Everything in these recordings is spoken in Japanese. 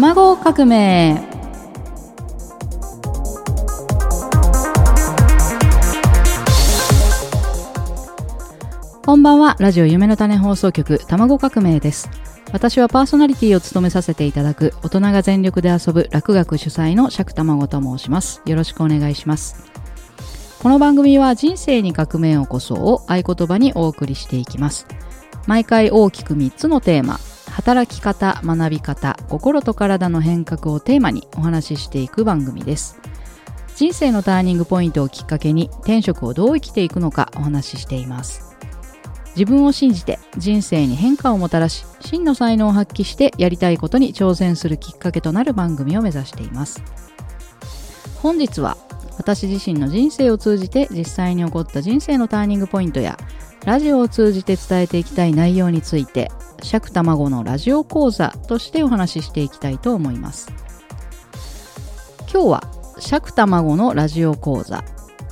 卵革命。こんばんは。ラジオ夢の種放送局卵革命です。私はパーソナリティを務めさせていただく大人が全力で遊ぶ楽学主催の釈卵と申します。よろしくお願いします。この番組は人生に革命を起こそうを合言葉にお送りしていきます。毎回大きく3つのテーマ。働き方学び方心と体の変革をテーマにお話ししていく番組です。人生のターニングポイントをきっかけに転職をどう生きていくのかお話ししています。自分を信じて人生に変化をもたらし真の才能を発揮してやりたいことに挑戦するきっかけとなる番組を目指しています。本日は私自身の人生を通じて実際に起こった人生のターニングポイントやラジオを通じて伝えていきたい内容について釈卵のラジオ講座としてお話ししていきたいと思います。今日は釈卵のラジオ講座。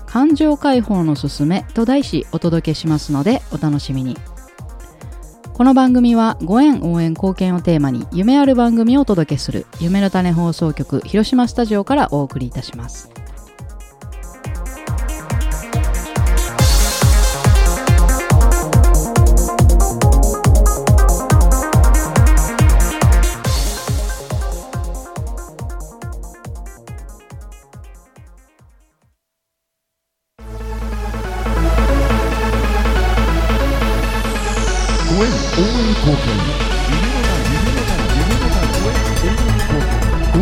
感情解放のすすめと題しお届けしますのでお楽しみに。この番組はご縁応援貢献をテーマに夢ある番組をお届けする夢の種放送局広島スタジオからお送りいたします。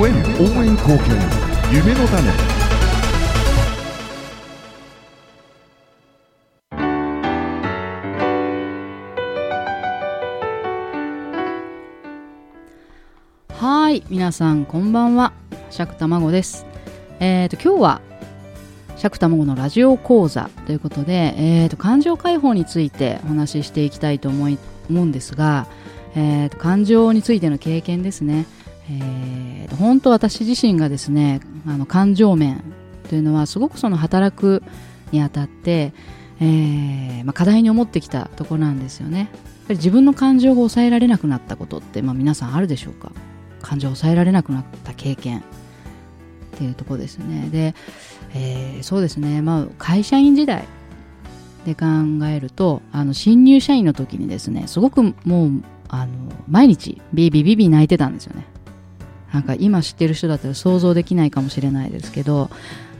ご縁応援貢献夢の種。はい皆さんこんばんは。釈卵です。えーと今日は釈卵のラジオ講座ということで、えーと感情解放についてお話ししていきたいと思い思うんですが、えーと感情についての経験ですね、えー本当私自身がですねあの感情面というのはすごくその働くにあたって、えーまあ、課題に思ってきたところなんですよね。やっぱり自分の感情が抑えられなくなったことって、まあ、皆さんあるでしょうか？感情を抑えられなくなった経験。っていうところですね。で、えーそうですね、まあ、会社員時代で考えるとあの新入社員の時にですねすごくもうあの毎日ビビビビ泣いてたんですよね。なんか今知ってる人だったら想像できないかもしれないですけど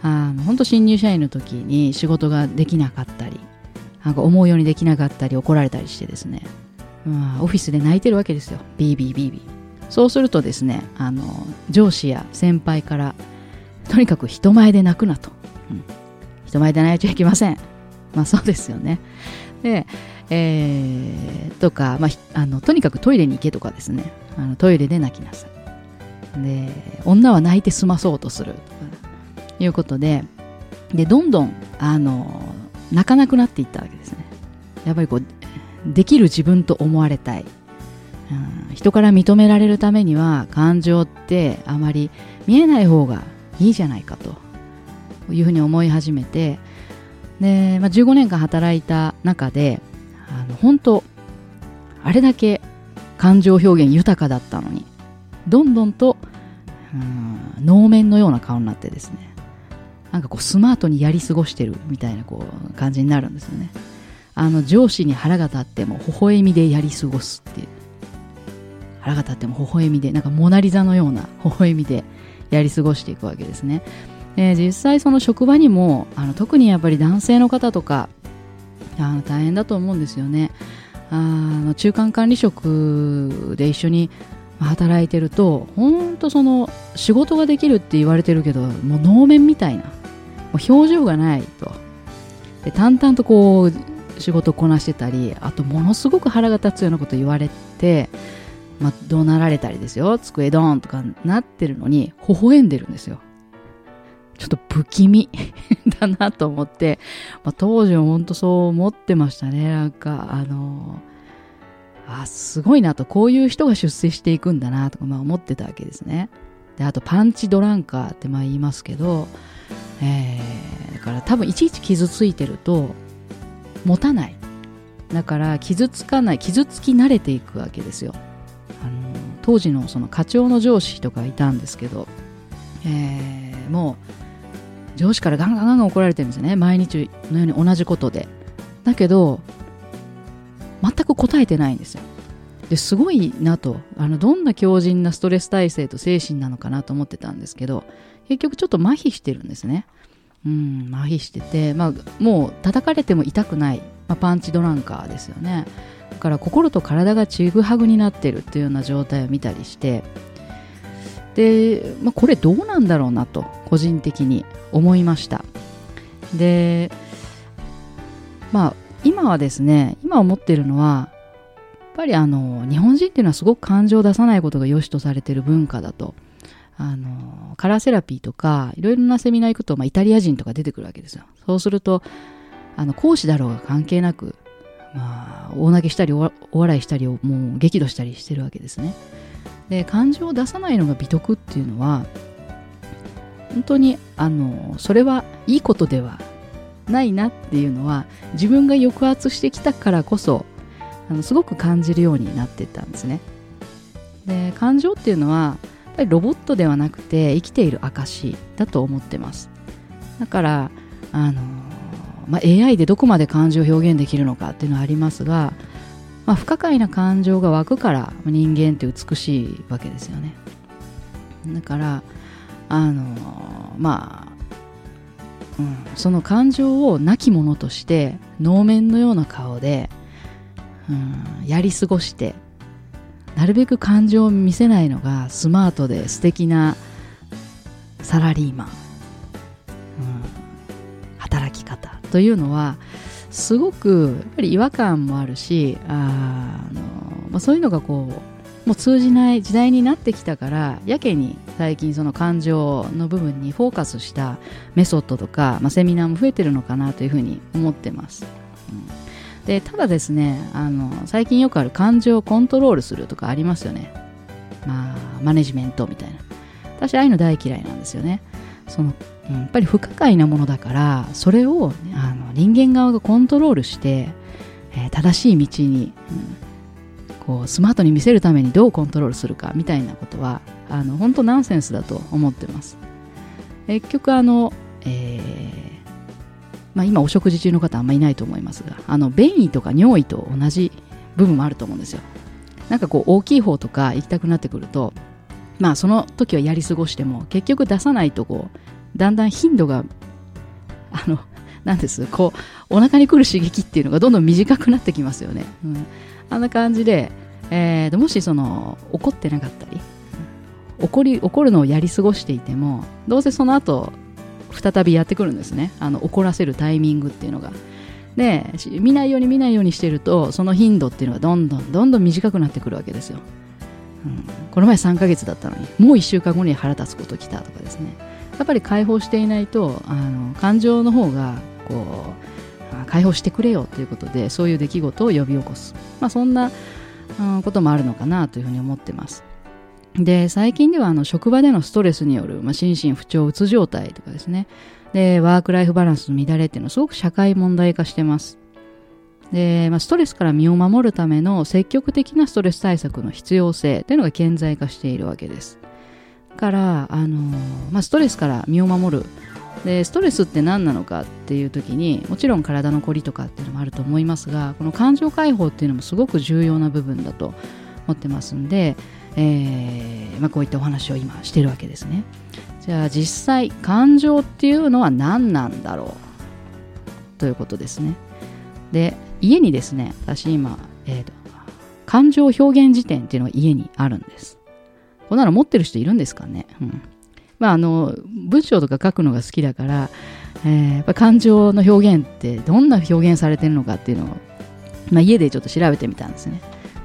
あの本当新入社員の時に仕事ができなかったりなんか思うようにできなかったり怒られたりしてですね、まあ、オフィスで泣いてるわけですよ。ビービービービー。そうするとですねあの上司や先輩からとにかく人前で泣くなと、うん。人前で泣いちゃいけません。まあそうですよね。でえーとか、まあ、あのとにかくトイレに行けとかですね。あのトイレで泣きなさい。で女は泣いて済まそうとする。ということででどんどんあの泣かなくなっていったわけですね。やっぱりこうできる自分と思われたい、うん、人から認められるためには感情ってあまり見えない方がいいじゃないかと。いうふうに思い始めてで、まあ、15年間働いた中であの本当あれだけ感情表現豊かだったのにどんどんとうん能面のような顔になってですねなんかこうスマートにやり過ごしてるみたいなこう感じになるんですよね。あの上司に腹が立っても微笑みでやり過ごすっていう。腹が立っても微笑みでなんかモナリザのような微笑みでやり過ごしていくわけですね、えー実際その職場にもあの特にやっぱり男性の方とかあの大変だと思うんですよね。あの中間管理職で一緒に働いてると本当その仕事ができるって言われてるけどもう能面みたいな。もう表情がないと。で淡々とこう仕事こなしてたりあとものすごく腹が立つようなこと言われて、まあ、怒鳴られたりですよ。机ドーンとかなってるのに微笑んでるんですよ。ちょっと不気味。だなと思って、まあ、当時は本当そう思ってましたね。なんかあのあすごいなとこういう人が出世していくんだなとか、まあ、思ってたわけですね。であとパンチドランカーってまあ言いますけど、えーだから多分いちいち傷ついてると持たない。だから傷つかない傷つき慣れていくわけですよ。あの当時のその課長の上司とかいたんですけど、えーもう上司からガンガンガンガン怒られてるんですよね。毎日のように同じことで。だけど全く答えてないんですよ。ですごいなと。あのどんな強靭なストレス耐性と精神なのかなと思ってたんですけど結局ちょっと麻痺してるんですね。うん麻痺してて、まあ、もう叩かれても痛くない、まあ、パンチドランカーですよね。だから心と体がちぐはぐになってるっていうような状態を見たりして。で、まあ、これどうなんだろうなと個人的に思いました。でまあ今はですね今思ってるのはやっぱりあの日本人っていうのはすごく感情を出さないことが良しとされてる文化だと。あのカラーセラピーとかいろいろなセミナー行くと、まあ、イタリア人とか出てくるわけですよ。そうするとあの講師だろうが関係なく、まあ、大泣きしたりお笑いしたりもう激怒したりしてるわけですね。で感情を出さないのが美徳っていうのは本当にあのそれはいいことではないなっていうのは自分が抑圧してきたからこそあのすごく感じるようになってったんですね。で感情っていうのはやっぱりロボットではなくて生きている証だと思ってます。だからあの、まあ、AI でどこまで感情を表現できるのかっていうのはありますが、まあ、不可解な感情が湧くから人間って美しいわけですよね。だからあのまあうん、その感情を亡き者として能面のような顔で、うん、やり過ごしてなるべく感情を見せないのがスマートで素敵なサラリーマン、うん、働き方というのはすごくやっぱり違和感もあるしあの、まあ、そういうのがこうもう通じない時代になってきたからやけに最近その感情の部分にフォーカスしたメソッドとか、まあ、セミナーも増えてるのかなというふうに思ってます。うん、でただですねあの最近よくある感情をコントロールするとかありますよね。まあマネジメントみたいな。私ああいうの大嫌いなんですよね。そのやっぱり不可解なものだからそれをあの人間側がコントロールして、えー、正しい道に、うんこうスマートに見せるためにどうコントロールするかみたいなことはあの本当ナンセンスだと思ってます。結局あの、えーまあ、今お食事中の方あんまりいないと思いますがあの便意とか尿意と同じ部分もあると思うんですよ。なんかこう大きい方とか行きたくなってくるとまあその時はやり過ごしても結局出さないとこうだんだん頻度があのなんですこうお腹に来る刺激っていうのがどんどん短くなってきますよね、うん、あんな感じで、えー、もしその怒ってなかったり怒り怒るのをやり過ごしていてもどうせその後再びやってくるんですね。あの怒らせるタイミングっていうのが。で見ないように見ないようにしてるとその頻度っていうのがどんどんどんどん短くなってくるわけですよ、うん、この前3ヶ月だったのにもう1週間後に腹立つこと来たとかですね。やっぱり解放していないとあの感情の方がこう解放してくれよということでそういう出来事を呼び起こす、まあ、そんな、こともあるのかなというふうに思ってます。で最近ではあの職場でのストレスによる、まあ、心身不調うつ状態とかですね。でワークライフバランスの乱れっていうのはすごく社会問題化してます。で、まあ、ストレスから身を守るための積極的なストレス対策の必要性というのが顕在化しているわけです。からあの、まあ、ストレスから身を守るでストレスって何なのかっていう時にもちろん体のこりとかっていうのもあると思いますがこの感情解放っていうのもすごく重要な部分だと思ってますんで、えーまあ、こういったお話を今してるわけですね。じゃあ実際感情っていうのは何なんだろうということですね。で家にですね私今、えーと、感情表現辞典っていうのが家にあるんです。こんなの持ってる人いるんですかね、うん。まあ、あの文章とか書くのが好きだから、えー、やっぱ感情の表現ってどんな表現されてるのかっていうのを、まあ、家でちょっと調べてみたんですね。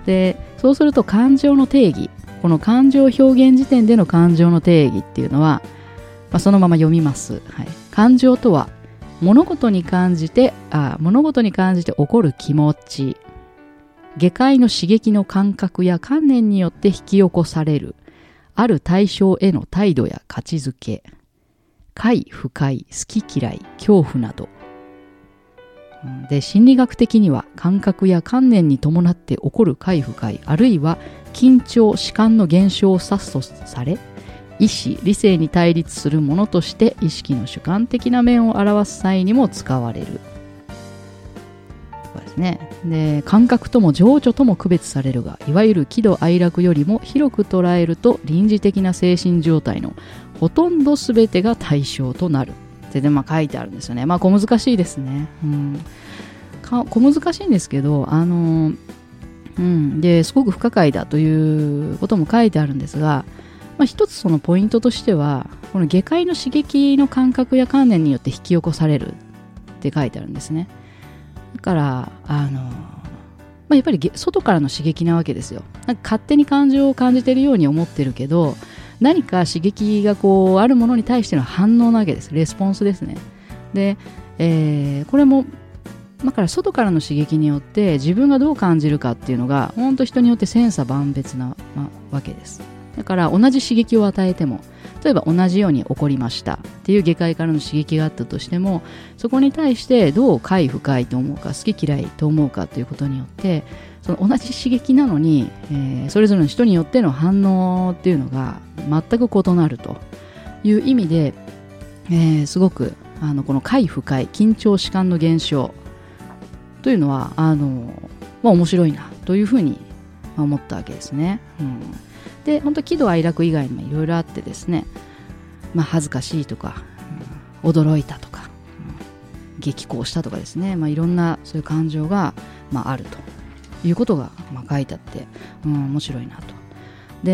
でそうすると感情の定義この感情表現時点での感情の定義っていうのは、まあ、そのまま読みます、はい、感情とは物事に感じてあ物事に感じて起こる気持ち下界の刺激の感覚や観念によって引き起こされる。ある対象への態度や価値づけ、快不快、好き嫌い、恐怖など。で、心理学的には感覚や観念に伴って起こる快不快、あるいは緊張弛緩の減少を指すとされ意思理性に対立するものとして意識の主観的な面を表す際にも使われるですね。で感覚とも情緒とも区別されるがいわゆる喜怒哀楽よりも広く捉えると臨時的な精神状態のほとんど全てが対象となる。ってで、まあ、書いてあるんですよね。まあ小難しいですね、うん、小難しいんですけどあのうん。ですごく不可解だということも書いてあるんですが、まあ、一つそのポイントとしてはこの下界の刺激の感覚や観念によって引き起こされるって書いてあるんですね。だからあの、まあ、やっぱり外からの刺激なわけですよ。なんか勝手に感情を感じてるように思ってるけど何か刺激がこうあるものに対しての反応なわけです。レスポンスですね。で、えーこれもだから外からの刺激によって自分がどう感じるかっていうのが本当人によって千差万別な、まわけです。だから同じ刺激を与えても例えば同じように起こりましたっていう下界からの刺激があったとしてもそこに対してどう快不快と思うか好き嫌いと思うかということによってその同じ刺激なのに、えーそれぞれの人によっての反応っていうのが全く異なるという意味で、えーすごくあのこの快不快緊張弛緩の減少というのはあの、まあ、面白いなというふうに思ったわけですね。うん、で本当喜怒哀楽以外にもいろいろあってですね、まあ、恥ずかしいとか、うん驚いたとか、うん激高したとかですね、まあ、いろんなそういう感情が、まあ、あるということが、まあ、書いてあって、うん、面白いなと。で、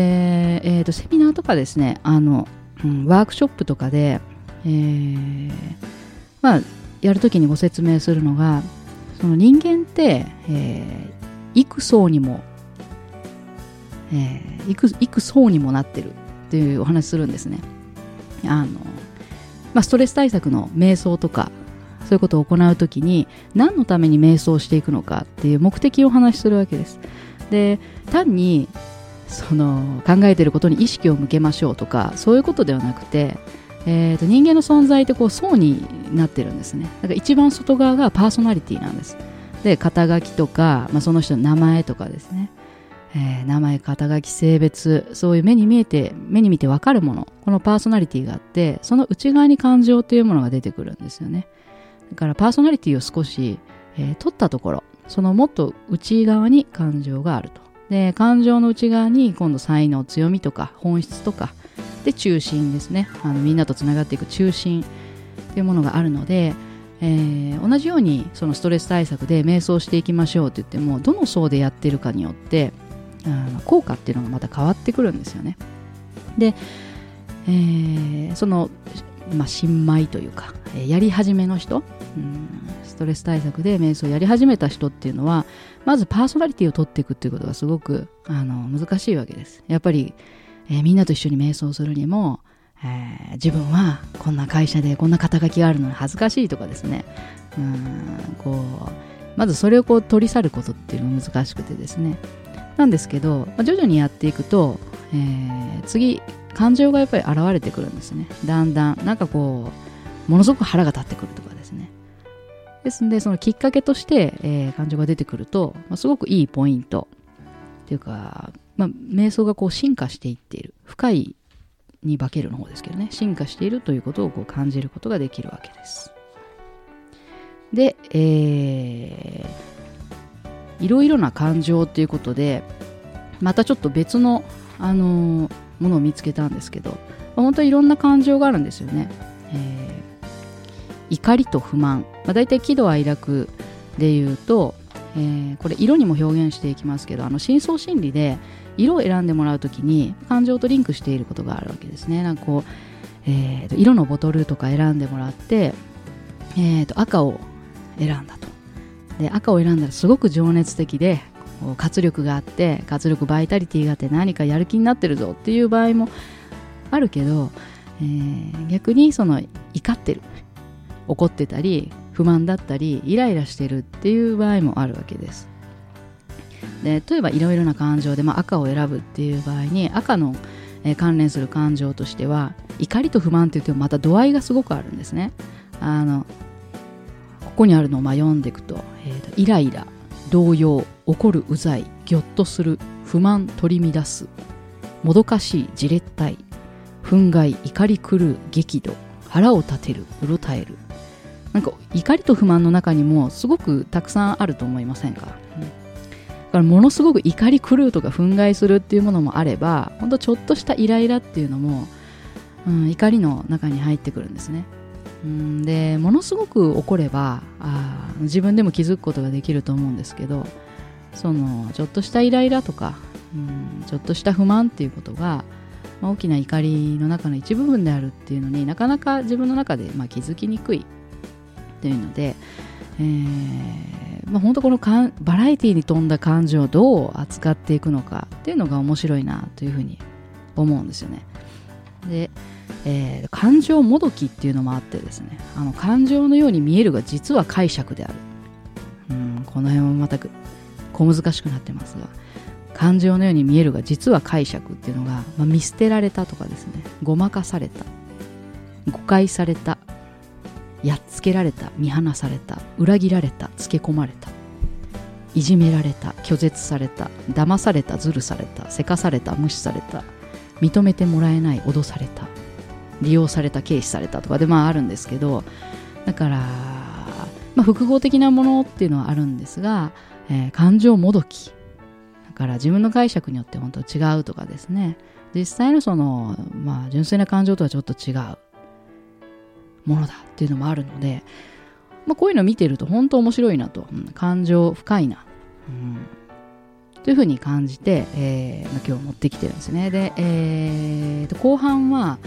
えー、とセミナーとかですねあの、うんワークショップとかで、えーまあ、やるときにご説明するのがその人間って、えー幾層にも、えー幾幾層にもなってるっていうお話するんですね。あのまあ、ストレス対策の瞑想とかそういうことを行うときに何のために瞑想していくのかっていう目的をお話しするわけです。で単にその考えてることに意識を向けましょうとかそういうことではなくて、えー、と人間の存在ってこう層になってるんですねだから一番外側がパーソナリティなんですで肩書きとか、まあ、その人の名前とかですね、えー名前肩書き性別そういう目に見えて目に見て分かるものこのパーソナリティがあってその内側に感情というものが出てくるんですよね。だからパーソナリティを少し、えー取ったところそのもっと内側に感情があると。で感情の内側に今度才能強みとか本質とかで中心ですね。あのみんなとつながっていく中心っていうものがあるので、えー同じようにそのストレス対策で瞑想していきましょうって言ってもどの層でやってるかによって効果っていうのがまた変わってくるんですよね。で、えーその、まあ、新米というか、やり始めの人、うんストレス対策で瞑想をやり始めた人っていうのはまずパーソナリティを取っていくっていうことがすごくあの難しいわけです。やっぱり、えーみんなと一緒に瞑想するにも、えー自分はこんな会社でこんな肩書きがあるのに恥ずかしいとかですね。うんこうまずそれをこう取り去ることっていうのが難しくてですね。なんですけど、まあ徐々にやっていくと、えー次感情がやっぱり現れてくるんですね。だんだんなんかこうものすごく腹が立ってくるとかですね。ですのでそのきっかけとして、えー感情が出てくると、まあ、すごくいいポイント。っていうか、まあ、瞑想がこう進化していっている。深いに化けるの方ですけどね。進化しているということをこう感じることができるわけです。で、えーいろいろな感情ということでまたちょっと別の、あのーものを見つけたんですけど、本当にいろんな感情があるんですよね、えー怒りと不満、まあ、大体喜怒哀楽で言うと、えーこれ色にも表現していきますけどあの深層心理で色を選んでもらうときに感情とリンクしていることがあるわけですね。なんかこう、えーと色のボトルとか選んでもらって、えーと赤を選んだと。で赤を選んだらすごく情熱的で活力があって活力バイタリティがあって何かやる気になってるぞっていう場合もあるけど、えー逆にその怒ってる怒ってたり不満だったりイライラしてるっていう場合もあるわけです。で例えばいろいろな感情で、まあ、赤を選ぶっていう場合に赤の、えー関連する感情としては怒りと不満って言ってもまた度合いがすごくあるんですね。あのここにあるのをまあ読んでいくと,、ーイライラ動揺怒るうざいぎょっとする不満取り乱すもどかしいじれったい憤慨怒り狂う激怒腹を立てるうろたえる。なんか怒りと不満の中にもすごくたくさんあると思いませんか、うんだからものすごく怒り狂うとか憤慨するっていうものもあればほんとちょっとしたイライラっていうのも、うん、怒りの中に入ってくるんですね。うんでものすごく怒ればあ自分でも気づくことができると思うんですけどそのちょっとしたイライラとか、うん、ちょっとした不満っていうことが、まあ、大きな怒りの中の一部分であるっていうのになかなか自分の中で、まあ、気づきにくいというので、えーまあ、本当このかんバラエティに富んだ感情をどう扱っていくのかっていうのが面白いなというふうに思うんですよね。で、えー感情もどきっていうのもあってですね。あの感情のように見えるが実は解釈である。うんこの辺もまたく小難しくなってますが。感情のように見えるが実は解釈っていうのが、まあ、見捨てられたとかですね。ごまかされた。誤解された。やっつけられた。見放された。裏切られた。つけ込まれた。いじめられた。拒絶された。騙された。ずるされた。せかされた。無視された。認めてもらえない。脅された。利用された軽視されたとかでまああるんですけどだから、まあ、複合的なものっていうのはあるんですが、えー感情もどき。だから自分の解釈によって本当違うとかですね。実際のその、まあ、純粋な感情とはちょっと違う。ものだっていうのもあるので、まあ、こういうの見てると本当面白いなと、うん感情深いな、うん。というふうに感じて、えーまあ、今日持ってきてるんですね。で、えー後半は、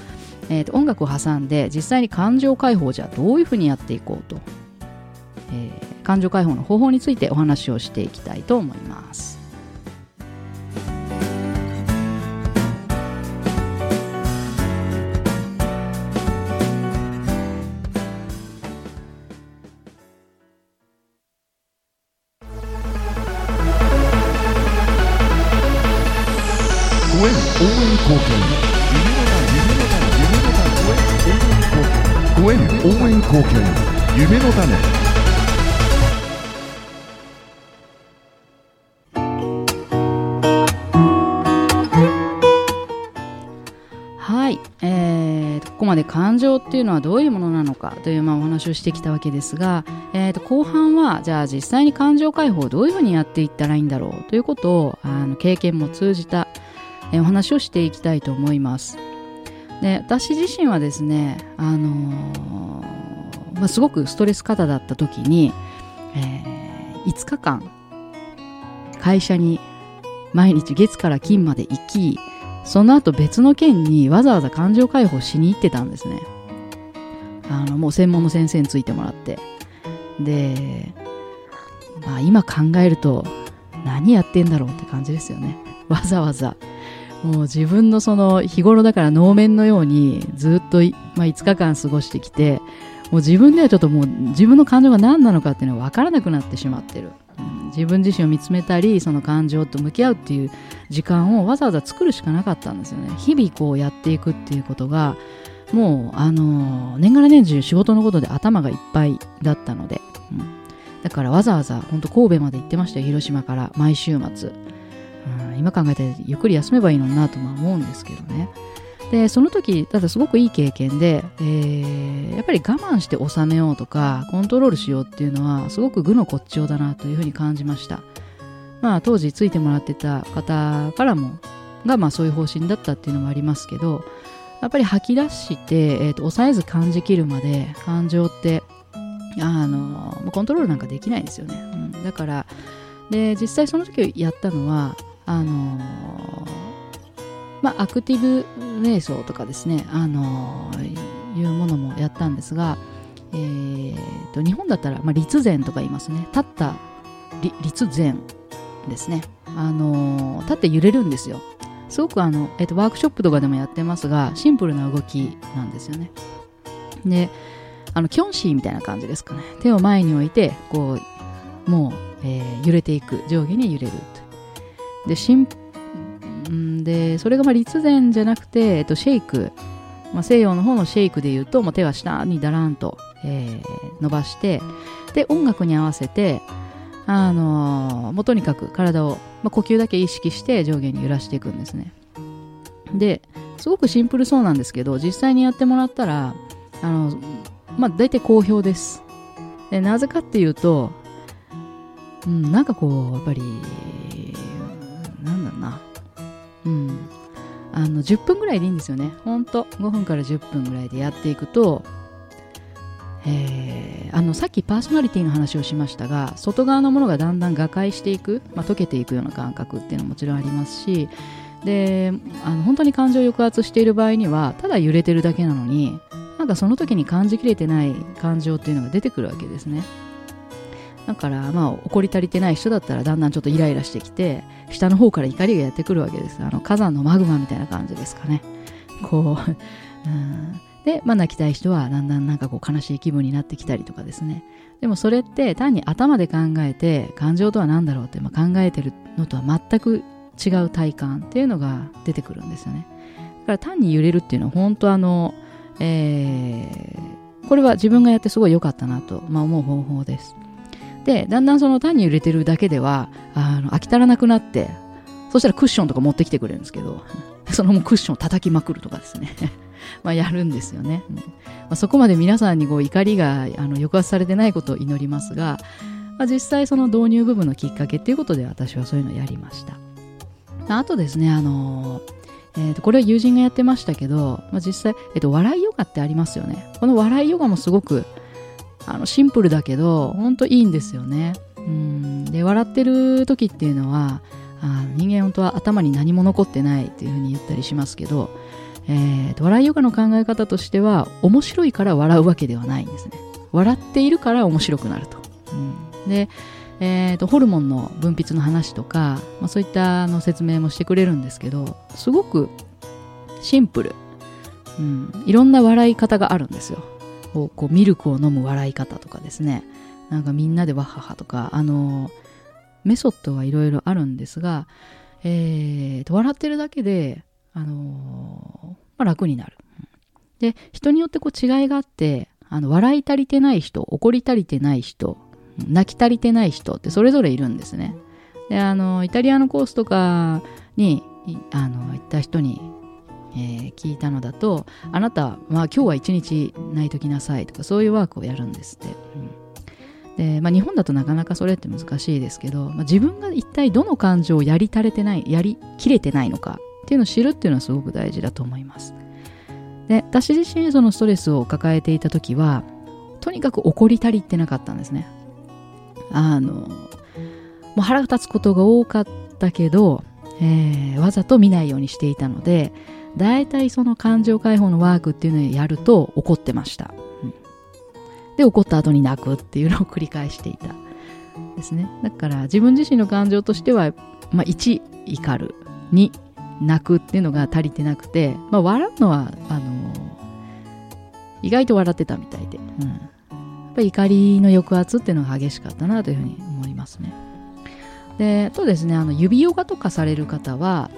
えーと音楽を挟んで実際に感情解放じゃどういうふうにやっていこうと、えー感情解放の方法についてお話をしていきたいと思います。感情っていうのはどういうものなのかというまあお話をしてきたわけですが、えーと後半はじゃあ実際に感情解放をどういうふうにやっていったらいいんだろうということをあの経験も通じた、えお話をしていきたいと思います。で私自身はですね、あのーまあ、すごくストレス過多だった時に、えー5日間会社に毎日月から金まで行きその後別の県にわざわざ感情解放しに行ってたんですね。あの、もう専門の先生についてもらって。で、まあ今考えると何やってんだろうって感じですよね。わざわざ。もう自分のその日頃だから能面のようにずっと、まあ、5日間過ごしてきて、もう自分ではちょっともう自分の感情が何なのかっていうのは分からなくなってしまってる。うん自分自身を見つめたり、その感情と向き合うっていう時間をわざわざ作るしかなかったんですよね。日々こうやっていくっていうことが、もう、あの年がら年中仕事のことで頭がいっぱいだったので、うんだからわざわざ本当神戸まで行ってましたよ、広島から毎週末。うん今考えてゆっくり休めばいいのになとまあ思うんですけどね。で、その時、ただすごくいい経験で、えーやっぱり我慢して収めようとか、コントロールしようっていうのは、すごく愚の骨頂だなというふうに感じました。まあ、当時ついてもらってた方からも、が、まあそういう方針だったっていうのもありますけど、やっぱり吐き出して、えーと抑えず感じきるまで、感情って、あの、コントロールなんかできないですよね。うん、だから、で、実際その時やったのは、あのまあ、アクティブ瞑想とかですね、あのいうものもやったんですが、えーと日本だったら、まあ、立禅とか言いますね。立った立禅ですね。あの立って揺れるんですよ。すごくあの、えーとワークショップとかでもやってますが、シンプルな動きなんですよね。で、あの、キョンシーみたいな感じですかね。手を前に置いて、こう、もう、えー揺れていく。上下に揺れると。で、シンんで、それがまあ立禅じゃなくて、えっと、シェイク。まあ、西洋の方のシェイクで言うと、もう手は下にだらんと、えー伸ばして、で、音楽に合わせて、あのもうとにかく体を、まあ、呼吸だけ意識して上下に揺らしていくんですね。ですごくシンプルそうなんですけど実際にやってもらったらあのまあ大体好評です。でなぜかっていうと、うん、なんかこうやっぱりなんだろうな。うん。あの10分ぐらいでいいんですよね。ほんと5分から10分ぐらいでやっていくとえー、あのさっきパーソナリティの話をしましたが外側のものがだんだん瓦解していく、まあ、溶けていくような感覚っていうのももちろんありますしであの本当に感情を抑圧している場合にはただ揺れてるだけなのになんかその時に感じきれてない感情っていうのが出てくるわけですね。だからまあ怒り足りてない人だったらだんだんちょっとイライラしてきて下の方から怒りがやってくるわけです。あの火山のマグマみたいな感じですかね。こう、うん。で、まあ、泣きたい人はだんだんなんかこう悲しい気分になってきたりとかですね。でもそれって単に頭で考えて感情とは何だろうってまあ考えてるのとは全く違う体感っていうのが出てくるんですよね。だから単に揺れるっていうのは本当あの、えー、これは自分がやってすごい良かったなと、まあ、思う方法です。で、だんだんその単に揺れてるだけではあの飽き足らなくなって、そしたらクッションとか持ってきてくれるんですけど、そのクッションを叩きまくるとかですねまあやるんですよね。うんまあ、そこまで皆さんにこう怒りがあの抑圧されてないことを祈りますが、まあ、実際その導入部分のきっかけっていうことで私はそういうのをやりました。あとですね、あのえー、とこれは友人がやってましたけど、まあ、実際、えー、と笑いヨガってありますよね。この笑いヨガもすごくあのシンプルだけど、本当いいんですよね。うんで笑ってる時っていうのはあ人間本当は頭に何も残ってないっていうふうに言ったりしますけどえー、笑いヨガの考え方としては面白いから笑うわけではないんですね。笑っているから面白くなると、うん、で、えーと、ホルモンの分泌の話とか、まあ、そういったの説明もしてくれるんですけどすごくシンプル、うん、いろんな笑い方があるんですよ。こうミルクを飲む笑い方とかですね。なんかみんなでワッハハとかあのメソッドはいろいろあるんですが、えーと笑ってるだけであのまあ、楽になる。で、人によってこう違いがあって、あの、笑い足りてない人、怒り足りてない人、泣き足りてない人ってそれぞれいるんですね。で、あの、イタリアのコースとかに、あの、行った人に、えー、聞いたのだと、あなた、まあ今日は一日泣いときなさいとか、そういうワークをやるんですって。うん、で、まあ日本だとなかなかそれって難しいですけど、まあ、自分が一体どの感情をやり足れてない、やりきれてないのかっていうのを知るっていうのはすごく大事だと思います。で、私自身そのストレスを抱えていた時は、とにかく怒り足りってなかったんですね。あの、もう腹が立つことが多かったけど、えー、わざと見ないようにしていたので、大体その感情解放のワークっていうのをやると怒ってました。で、怒った後に泣くっていうのを繰り返していた。ですね。だから自分自身の感情としては、まあ、1、怒る。2、泣くっていうのが足りてなくて、まあ、笑うのはあの意外と笑ってたみたいで、うん、やっぱり怒りの抑圧っていうのが激しかったなというふうに思いますね。でとですねあの指ヨガとかされる方は、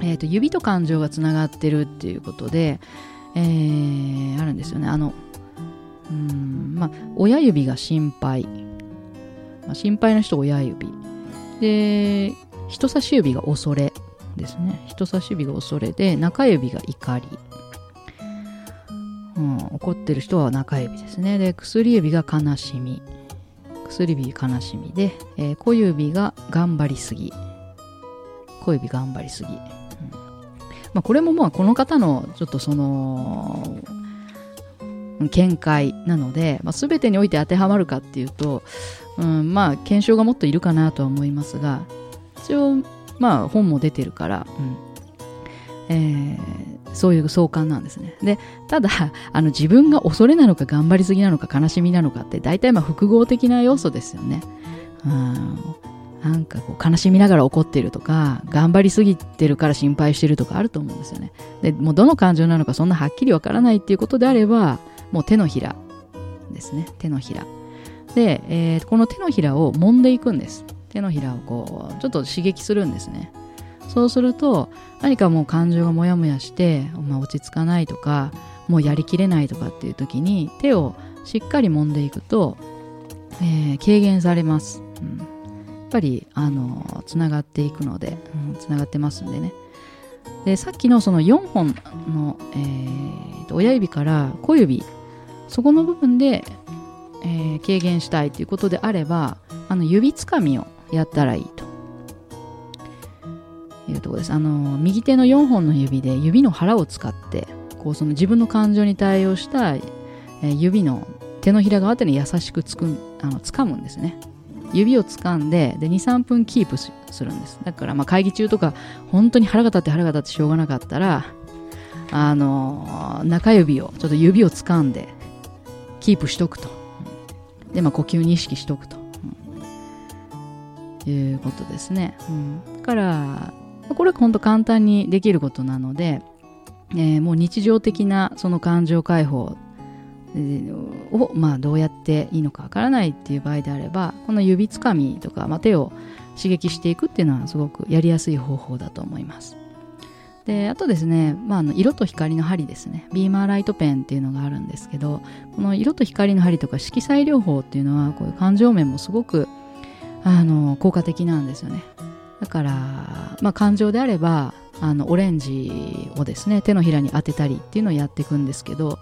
えーと、指と感情がつながってるっていうことで、えー、あるんですよね。あのうんまあ、親指が心配、まあ、心配な人親指。で人差し指が恐れ。ですね。人差し指が恐れで中指が怒り、うん、怒ってる人は中指ですね。で薬指が悲しみ。薬指悲しみで、えー、小指が頑張りすぎ。小指頑張りすぎ、うん。まあ、これもまあこの方のちょっとその見解なので、まあ、全てにおいて当てはまるかっていうと、うん、まあ検証がもっといるかなとは思いますが一応まあ本も出てるから、うんえー、そういう相関なんですね。で、ただ、あの自分が恐れなのか頑張りすぎなのか悲しみなのかって大体まあ複合的な要素ですよね。うんなんかこう悲しみながら怒ってるとか頑張りすぎてるから心配してるとかあると思うんですよね。でもうどの感情なのかそんなはっきりわからないっていうことであればもう手のひらですね手のひら。で、えー、この手のひらを揉んでいくんです。手のひらをこうちょっと刺激するんですね。そうすると何かもう感情がモヤモヤして、まあ、落ち着かないとかもうやりきれないとかっていう時に手をしっかり揉んでいくと、えー、軽減されます、うん、やっぱりあのつながっていくので、うん、つながってますんでね。でさっきのその4本の、えー親指から小指そこの部分で、えー軽減したいということであればあの指つかみをやったらいいと。いうところです。あの右手の4本の指で指の腹を使ってこうその自分の感情に対応した、え指の手のひら側あたりに優しくつくあの掴むんですね。指を掴んでで23分キープするんです。だからまあ会議中とか本当に腹が立って腹が立ってしょうがなかったらあの中指をちょっと指を掴んでキープしとくと。でまあ呼吸に意識しとくと、うんいうことですね、うん、だからこれは本当簡単にできることなので、えーもう日常的なその感情解放を、まあ、どうやっていいのかわからないっていう場合であればこの指つかみとか、まあ、手を刺激していくっていうのはすごくやりやすい方法だと思います。であとですね、まあ、あの色と光の針ですね。ビーマーライトペンっていうのがあるんですけどこの色と光の針とか色彩療法っていうのはこういう感情面もすごくあの効果的なんですよね。だから、まあ、感情であればあのオレンジをですね手のひらに当てたりっていうのをやっていくんですけど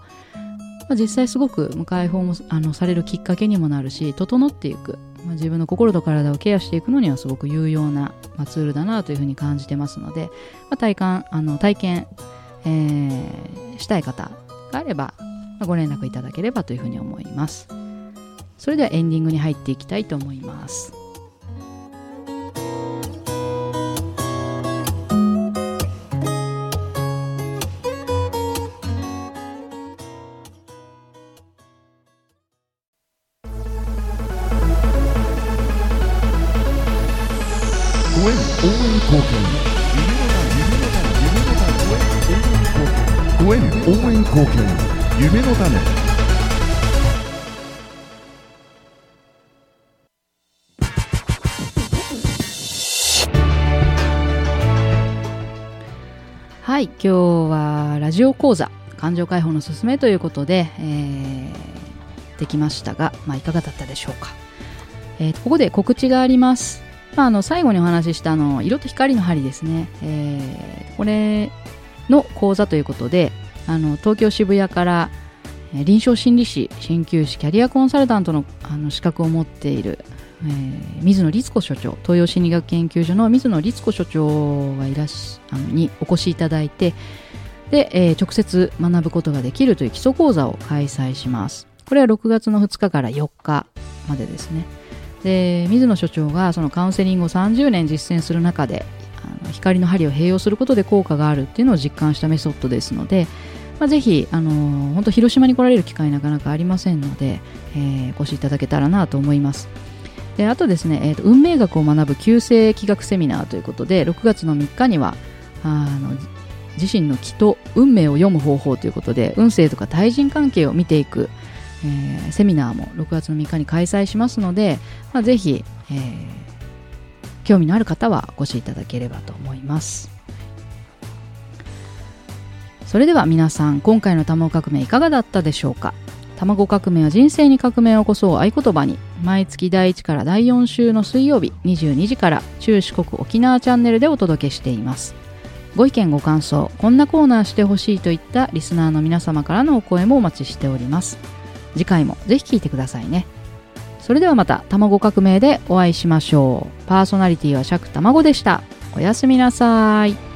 まあ、実際すごく解放もあのされるきっかけにもなるし整っていく、まあ、自分の心と体をケアしていくのにはすごく有用な、まあ、ツールだなというふうに感じてますので、まあ、体感あの体験、えーしたい方があれば、まあご連絡いただければというふうに思います。それではエンディングに入っていきたいと思います。はい今日はラジオ講座感情解放のすすめということで、えーできましたが、まあ、いかがだったでしょうか、えーここで告知があります、まあ、あの最後にお話ししたあの色と光の針ですね、えーこれの講座ということであの東京渋谷から臨床心理士鍼灸師キャリアコンサルタントのあの資格を持っている、えー水野律子所長東洋心理学研究所の水野律子所長がいらしあのにお越しいただいてで、えー直接学ぶことができるという基礎講座を開催します。これは6月の2日から4日までですね。で水野所長がそのカウンセリングを30年実践する中であの光の針を併用することで効果があるっていうのを実感したメソッドですので、まあ、ぜひ、あのー本当広島に来られる機会なかなかありませんので、えーお越しいただけたらなと思います。であとですね、えーと運命学を学ぶ旧世気学セミナーということで6月の3日にはあの自身の気と運命を読む方法ということで運勢とか対人関係を見ていく、えーセミナーも6月の3日に開催しますので、まあ、ぜひ、えー興味のある方はお越しいただければと思います。それでは皆さん今回の卵革命いかがだったでしょうか？卵革命は人生に革命を起こそう合言葉に毎月第1から第4週の水曜日22時から中四国沖縄チャンネルでお届けしています。ご意見ご感想こんなコーナーしてほしいといったリスナーの皆様からのお声もお待ちしております。次回もぜひ聞いてくださいね。それではまた卵革命でお会いしましょう。パーソナリティは釈卵でした。おやすみなさい。